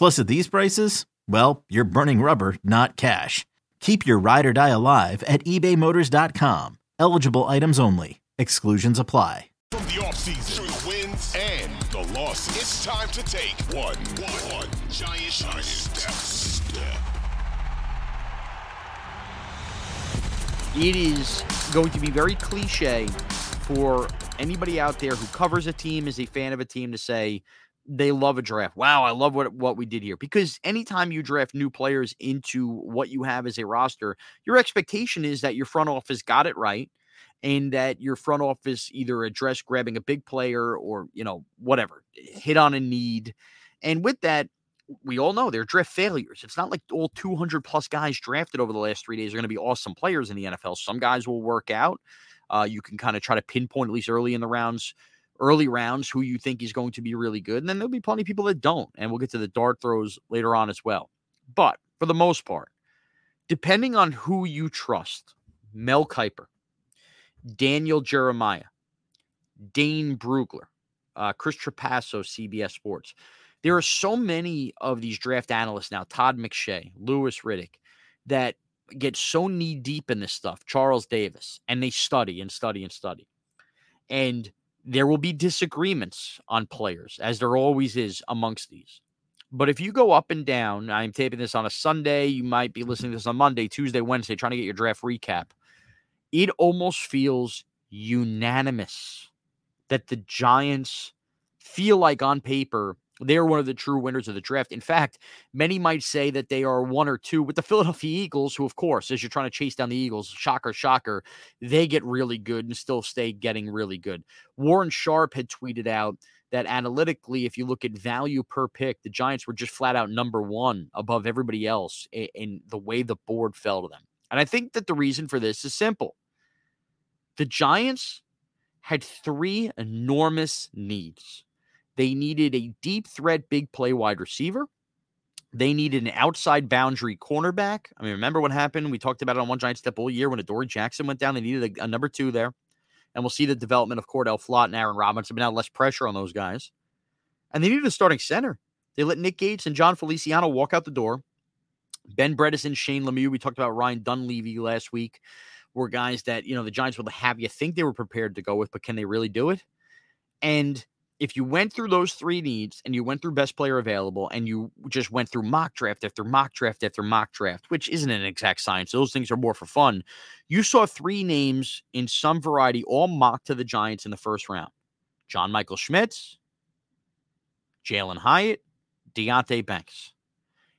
Plus, at these prices, well, you're burning rubber, not cash. Keep your ride or die alive at ebaymotors.com. Eligible items only. Exclusions apply. From the offseason through the wins and the losses, it's time to take one, one, one giant, giant step. step. It is going to be very cliche for anybody out there who covers a team, is a fan of a team, to say they love a draft. Wow, I love what what we did here. Because anytime you draft new players into what you have as a roster, your expectation is that your front office got it right and that your front office either addressed grabbing a big player or, you know, whatever, hit on a need. And with that, we all know they're draft failures. It's not like all 200 plus guys drafted over the last three days are going to be awesome players in the NFL. Some guys will work out. Uh, you can kind of try to pinpoint, at least early in the rounds, early rounds, who you think is going to be really good. And then there'll be plenty of people that don't. And we'll get to the dart throws later on as well. But for the most part, depending on who you trust, Mel Kiper, Daniel Jeremiah, Dane Brugler, uh, Chris Trapasso, CBS Sports. There are so many of these draft analysts now, Todd McShay, Louis Riddick, that get so knee deep in this stuff, Charles Davis, and they study and study and study. And there will be disagreements on players, as there always is amongst these. But if you go up and down, I'm taping this on a Sunday, you might be listening to this on Monday, Tuesday, Wednesday, trying to get your draft recap. It almost feels unanimous that the Giants feel like on paper they're one of the true winners of the draft. In fact, many might say that they are one or two with the Philadelphia Eagles, who, of course, as you're trying to chase down the Eagles, shocker, shocker, they get really good and still stay getting really good. Warren Sharp had tweeted out that analytically, if you look at value per pick, the Giants were just flat out number one above everybody else in, in the way the board fell to them. And I think that the reason for this is simple. The Giants had three enormous needs they needed a deep threat, big play wide receiver. They needed an outside boundary cornerback. I mean, remember what happened? We talked about it on One Giant Step all year when Adoree Jackson went down. They needed a, a number two there. And we'll see the development of Cordell Flott and Aaron Robinson, but now less pressure on those guys. And they needed a starting center. They let Nick Gates and Jon Feliciano walk out the door. Ben Bredeson, Shane Lemieux. We talked about Ryan Dunleavy last week. Were guys that, you know, the Giants would have you think they were prepared to go with, but can they really do it? And if you went through those three needs and you went through best player available and you just went through mock draft after mock draft after mock draft, which isn't an exact science, those things are more for fun. You saw three names in some variety all mocked to the Giants in the first round John Michael Schmitz, Jalin Hyatt, Deonte Banks.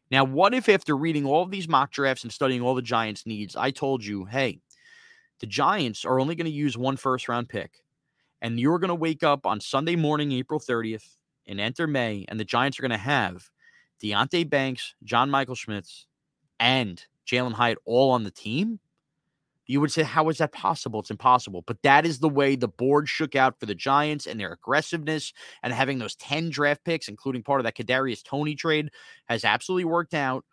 Now, what if after reading all of these mock drafts and studying all the Giants' needs, I told you, hey, the Giants are only going to use one first round pick and you're going to wake up on Sunday morning, April 30th, and enter May, and the Giants are going to have Deonte Banks, John Michael Schmitz, and Jalin Hyatt all on the team, you would say, How is that possible? It's impossible. But that is the way the board shook out for the Giants and their aggressiveness and having those 10 draft picks, including part of that Kadarius Toney trade, has absolutely worked out.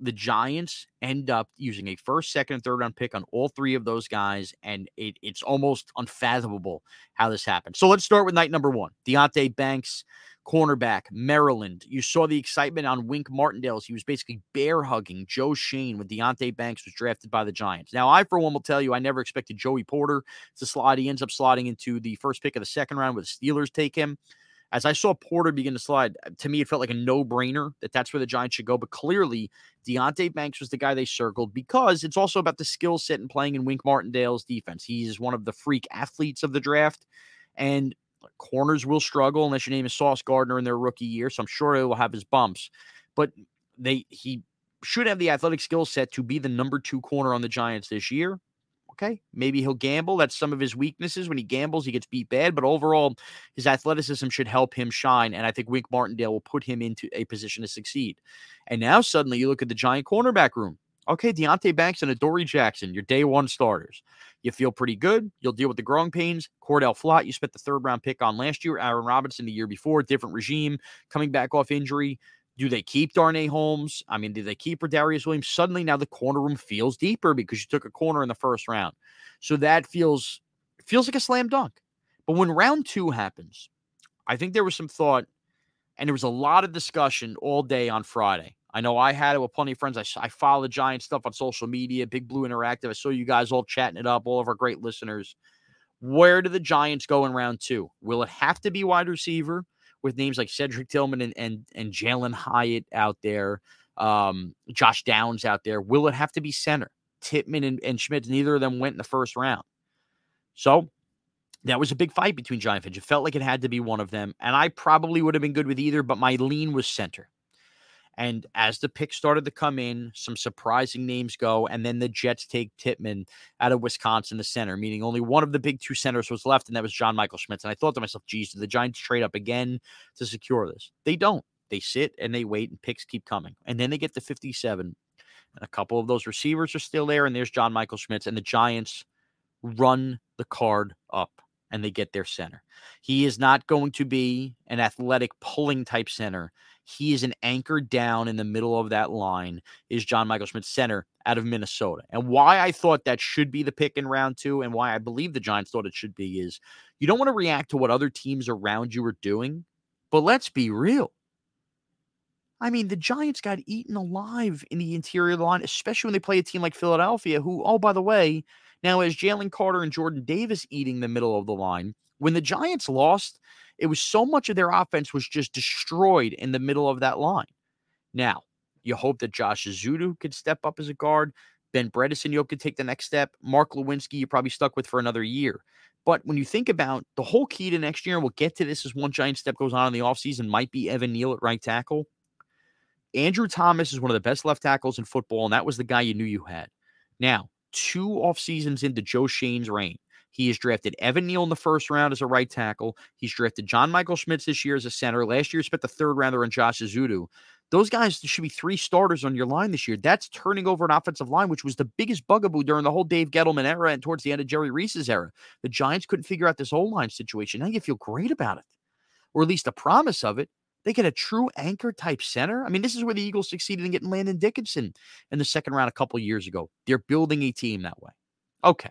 The Giants end up using a first, second, and third round pick on all three of those guys, and it, it's almost unfathomable how this happened. So let's start with night number one Deonte Banks, cornerback, Maryland. You saw the excitement on Wink Martindale's. He was basically bear hugging Joe Schoen when Deonte Banks was drafted by the Giants. Now, I, for one, will tell you I never expected Joey Porter to slide. He ends up sliding into the first pick of the second round where the Steelers take him as I saw Porter begin to slide, uh, to me, it felt like a no brainer that that's where the Giants should go. But clearly, Deonte Banks was the guy they circled because it's also about the skill set and playing in Wink Martindale's defense. He's one of the freak athletes of the draft. And corners will struggle unless your name is Sauce Gardner in their rookie year. So I'm sure he will have his bumps. But they he should have the athletic skill set to be the number two corner on the Giants this year. Okay, maybe he'll gamble. That's some of his weaknesses. When he gambles, he gets beat bad. But overall, his athleticism should help him shine. And I think Wink Martindale will put him into a position to succeed. And now suddenly you look at the giant cornerback room. Okay, Deonte Banks and Adoree Jackson, your day one starters. You feel pretty good. You'll deal with the growing pains. Cordell Flott, you spent the third round pick on last year. Aaron Robinson the year before, different regime, coming back off injury. Do they keep Darnay Holmes? I mean, do they keep Darius Williams? Suddenly now the corner room feels deeper because you took a corner in the first round. So that feels feels like a slam dunk. But when round two happens, I think there was some thought and there was a lot of discussion all day on Friday. I know I had it with plenty of friends. I, I follow the Giant stuff on social media, Big Blue Interactive. I saw you guys all chatting it up, all of our great listeners. Where do the Giants go in round two? Will it have to be wide receiver? With names like Cedric Tillman and and, and Jalin Hyatt out there, um, Josh Downs out there. Will it have to be center? Tippmann and, and Schmitz, neither of them went in the first round. So that was a big fight between Giant fans. It felt like it had to be one of them. And I probably would have been good with either, but my lean was center. And as the picks started to come in, some surprising names go. And then the Jets take Tippmann out of Wisconsin, the center, meaning only one of the big two centers was left, and that was John Michael Schmitz. And I thought to myself, geez, did the Giants trade up again to secure this? They don't. They sit and they wait, and picks keep coming. And then they get to 57. And a couple of those receivers are still there. And there's John Michael Schmitz. And the Giants run the card up and they get their center. He is not going to be an athletic pulling type center. He is an anchor down in the middle of that line, is John Michael Schmitz, center out of Minnesota. And why I thought that should be the pick in round two, and why I believe the Giants thought it should be, is you don't want to react to what other teams around you are doing, but let's be real. I mean, the Giants got eaten alive in the interior line, especially when they play a team like Philadelphia, who, oh, by the way, now as Jalen Carter and Jordan Davis eating the middle of the line, when the Giants lost, it was so much of their offense was just destroyed in the middle of that line. Now, you hope that Josh Ezeudu could step up as a guard. Ben Bredeson, you could take the next step. Mark Glowinski, you're probably stuck with for another year. But when you think about the whole key to next year, and we'll get to this as one giant step goes on in the offseason, might be Evan Neal at right tackle. Andrew Thomas is one of the best left tackles in football, and that was the guy you knew you had. Now, two off seasons into Joe Schoen's reign, he has drafted Evan Neal in the first round as a right tackle. He's drafted John Michael Schmitz this year as a center. Last year, he spent the third rounder on Josh Ezeudu. Those guys should be three starters on your line this year. That's turning over an offensive line, which was the biggest bugaboo during the whole Dave Gettleman era and towards the end of Jerry Reese's era. The Giants couldn't figure out this O line situation. Now you feel great about it, or at least a promise of it. They get a true anchor type center. I mean, this is where the Eagles succeeded in getting Landon Dickerson in the second round a couple years ago. They're building a team that way. Okay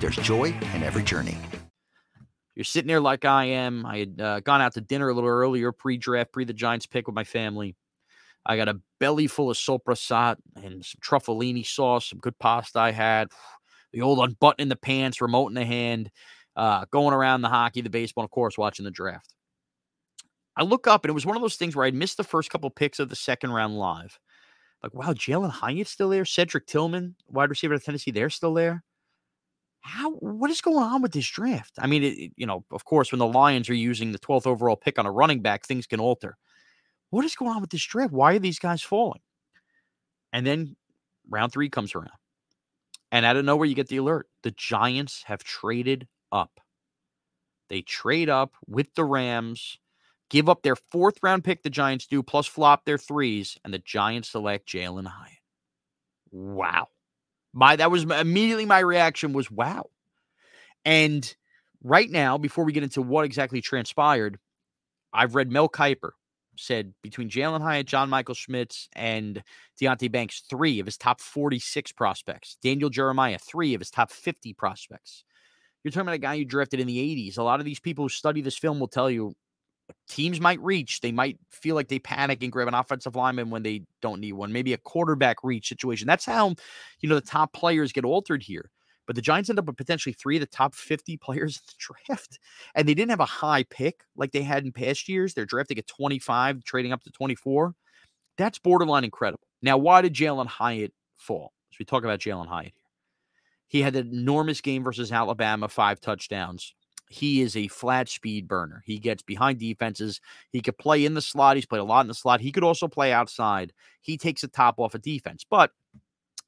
there's joy in every journey. You're sitting there like I am. I had uh, gone out to dinner a little earlier, pre-draft, pre the Giants pick with my family. I got a belly full of soppressata and some truffalini sauce, some good pasta I had. The old unbuttoning the pants, remote in the hand, uh, going around the hockey, the baseball, of course, watching the draft. I look up and it was one of those things where I'd missed the first couple picks of the second round live. Like, wow, Jalin Hyatt's still there. Cedric Tillman, wide receiver of Tennessee, they're still there how what is going on with this draft? I mean, it, you know, of course, when the Lions are using the 12th overall pick on a running back, things can alter. What is going on with this draft? Why are these guys falling? And then round three comes around. And out of nowhere, you get the alert. The Giants have traded up. They trade up with the Rams, give up their fourth round pick, the Giants do, plus flop their threes, and the Giants select Jalin Hyatt. Wow. My that was immediately my reaction was wow. And right now, before we get into what exactly transpired, I've read Mel Kiper said between Jalin Hyatt, John Michael Schmitz, and Deonte Banks, three of his top 46 prospects. Daniel Jeremiah, three of his top 50 prospects. You're talking about a guy who drafted in the 80s. A lot of these people who study this film will tell you teams might reach. They might feel like they panic and grab an offensive lineman when they don't need one. Maybe a quarterback reach situation. That's how, you know, the top players get altered here. But the Giants end up with potentially three of the top 50 players in the draft. And they didn't have a high pick like they had in past years. They're drafting at 25, trading up to 24. That's borderline incredible. Now, why did Jalin Hyatt fall? As we talk about Jalin Hyatt here, he had an enormous game versus Alabama, five touchdowns. He is a flat speed burner. He gets behind defenses. He could play in the slot. He's played a lot in the slot. He could also play outside. He takes the top off a of defense, but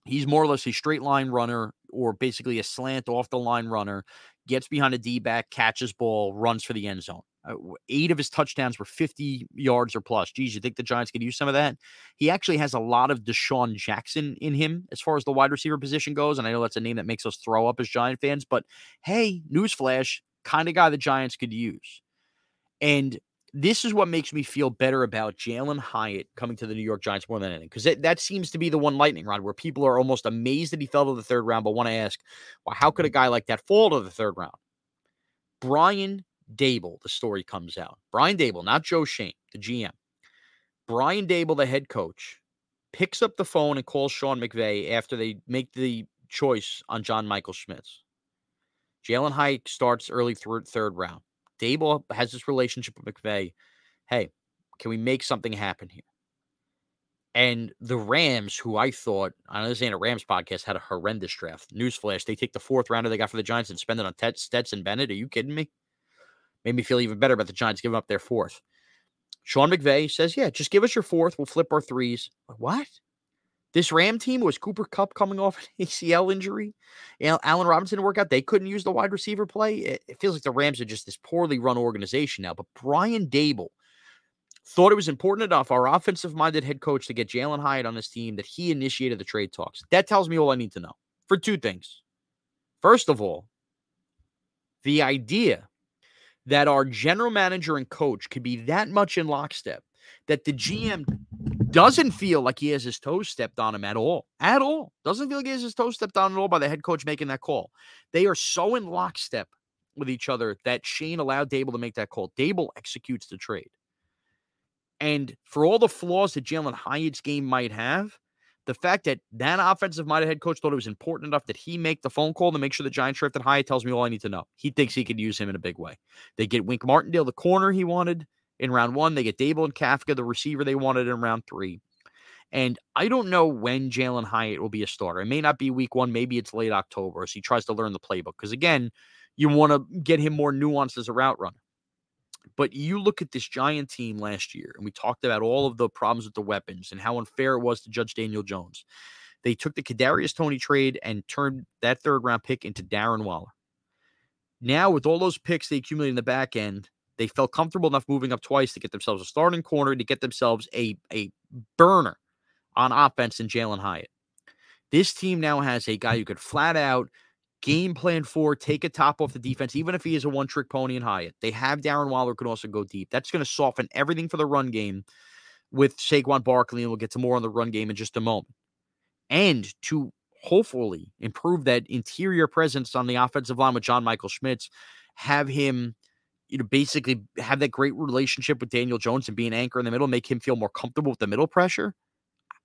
he's more or less a straight line runner or basically a slant off the line runner, gets behind a D back, catches ball, runs for the end zone. Uh, eight of his touchdowns were 50 yards or plus. Geez, you think the Giants could use some of that? He actually has a lot of DeSean Jackson in him as far as the wide receiver position goes. And I know that's a name that makes us throw up as Giant fans, but hey, newsflash, kind of guy the Giants could use. And this is what makes me feel better about Jalin Hyatt coming to the New York Giants more than anything, because that seems to be the one lightning rod where people are almost amazed that he fell to the third round, but want to ask, well, how could a guy like that fall to the third round? Brian Daboll, the story comes out. Brian Daboll, not Joe Schoen, the GM. Brian Daboll, the head coach, picks up the phone and calls Sean McVay after they make the choice on John Michael Schmitz. Jalin Hyatt starts early third, third round. Daboll has this relationship with McVay. Hey, can we make something happen here? And the Rams, who I thought, I know this ain't a Rams podcast, had a horrendous draft. Newsflash, they take the fourth rounder they got for the Giants and spend it on Stetson Bennett. Are you kidding me? Made me feel even better about the Giants giving up their fourth. Sean McVay says, yeah, just give us your fourth. We'll flip our threes. What? This Ram team was Cooper Kupp coming off an ACL injury. You know, Allen Robinson didn't out. They couldn't use the wide receiver play. It, it feels like the Rams are just this poorly run organization now. But Brian Daboll thought it was important enough, our offensive minded head coach, to get Jalin Hyatt on this team that he initiated the trade talks. That tells me all I need to know for two things. First of all, the idea that our general manager and coach could be that much in lockstep that the mm-hmm. GM doesn't feel like he has his toes stepped on him at all. At all. Doesn't feel like he has his toes stepped on at all by the head coach making that call. They are so in lockstep with each other that Schoen allowed Daboll to make that call. Daboll executes the trade. And for all the flaws that Jalin Hyatt's game might have, the fact that that offensive minded head coach thought it was important enough that he make the phone call to make sure the Giants drafted Hyatt tells me all I need to know. He thinks he could use him in a big way. They get Wink Martindale, the corner he wanted in round one. They get Daboll and Kafka, the receiver they wanted in round three. And I don't know when Jalin Hyatt will be a starter. It may not be week one. Maybe it's late October as he tries to learn the playbook. Because again, you want to get him more nuanced as a route runner. But you look at this Giant team last year, and we talked about all of the problems with the weapons and how unfair it was to judge Daniel Jones. They took the Kadarius Toney trade and turned that third round pick into Darren Waller. Now, with all those picks they accumulated in the back end, they felt comfortable enough moving up twice to get themselves a starting corner, to get themselves a, a burner on offense in Jalin Hyatt. This team now has a guy who could flat out game plan for, take a top off the defense, even if he is a one trick pony in Hyatt. They have Darren Waller can also go deep. That's going to soften everything for the run game with Saquon Barkley, and we'll get to more on the run game in just a moment. And to hopefully improve that interior presence on the offensive line with John Michael Schmitz, have him you know, basically have that great relationship with Daniel Jones and be an anchor in the middle, make him feel more comfortable with the middle pressure.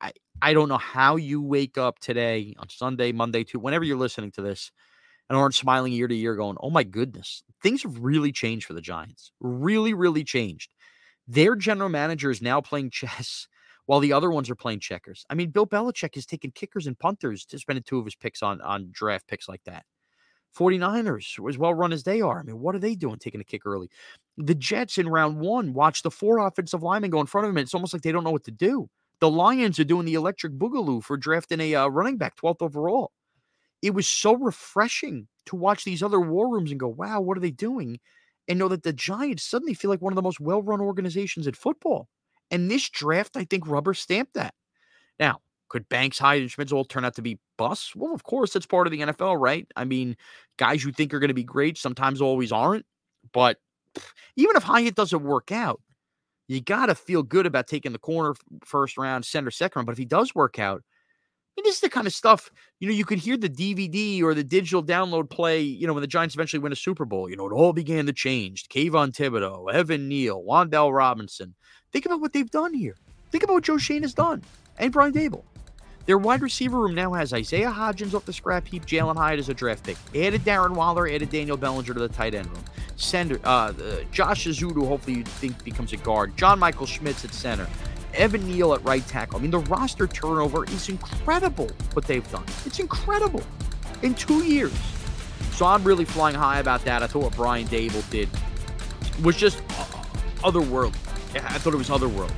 I, I don't know how you wake up today on Sunday, Monday, too, whenever you're listening to this and aren't smiling year to year going, oh my goodness, things have really changed for the Giants. Really, really changed. Their general manager is now playing chess while the other ones are playing checkers. I mean, Bill Belichick has taken kickers and punters to spend two of his picks on, on draft picks like that. 49ers, as well run as they are. I mean, what are they doing taking a kick early? The Jets in round one watch the four offensive linemen go in front of them. It's almost like they don't know what to do. The Lions are doing the electric boogaloo for drafting a uh, running back 12th overall. It was so refreshing to watch these other war rooms and go, wow, what are they doing? And know that the Giants suddenly feel like one of the most well run organizations in football. And this draft, I think, rubber stamped that. Now, could Banks, Hyatt, and Schmitz all turn out to be busts? Well, of course, that's part of the NFL, right? I mean, guys you think are going to be great sometimes always aren't. But even if Hyatt doesn't work out, you got to feel good about taking the corner first round, center second round. But if he does work out, I mean, this is the kind of stuff, you know, you could hear the DVD or the digital download play, you know, when the Giants eventually win a Super Bowl. You know, it all began to change. Kayvon Thibodeaux, Evan Neal, Wan'Dale Robinson. Think about what they've done here. Think about what Joe Schoen has done and Brian Daboll. Their wide receiver room now has Isaiah Hodgins off the scrap heap, Jalin Hyatt as a draft pick. Added Darren Waller, added Daniel Bellinger to the tight end room. Center, uh, uh, Josh Ezeudu, hopefully you think becomes a guard. John Michael Schmitz at center. Evan Neal at right tackle. I mean, the roster turnover is incredible what they've done. It's incredible in two years. So I'm really flying high about that. I thought what Brian Daboll did was just otherworldly. I thought it was otherworldly.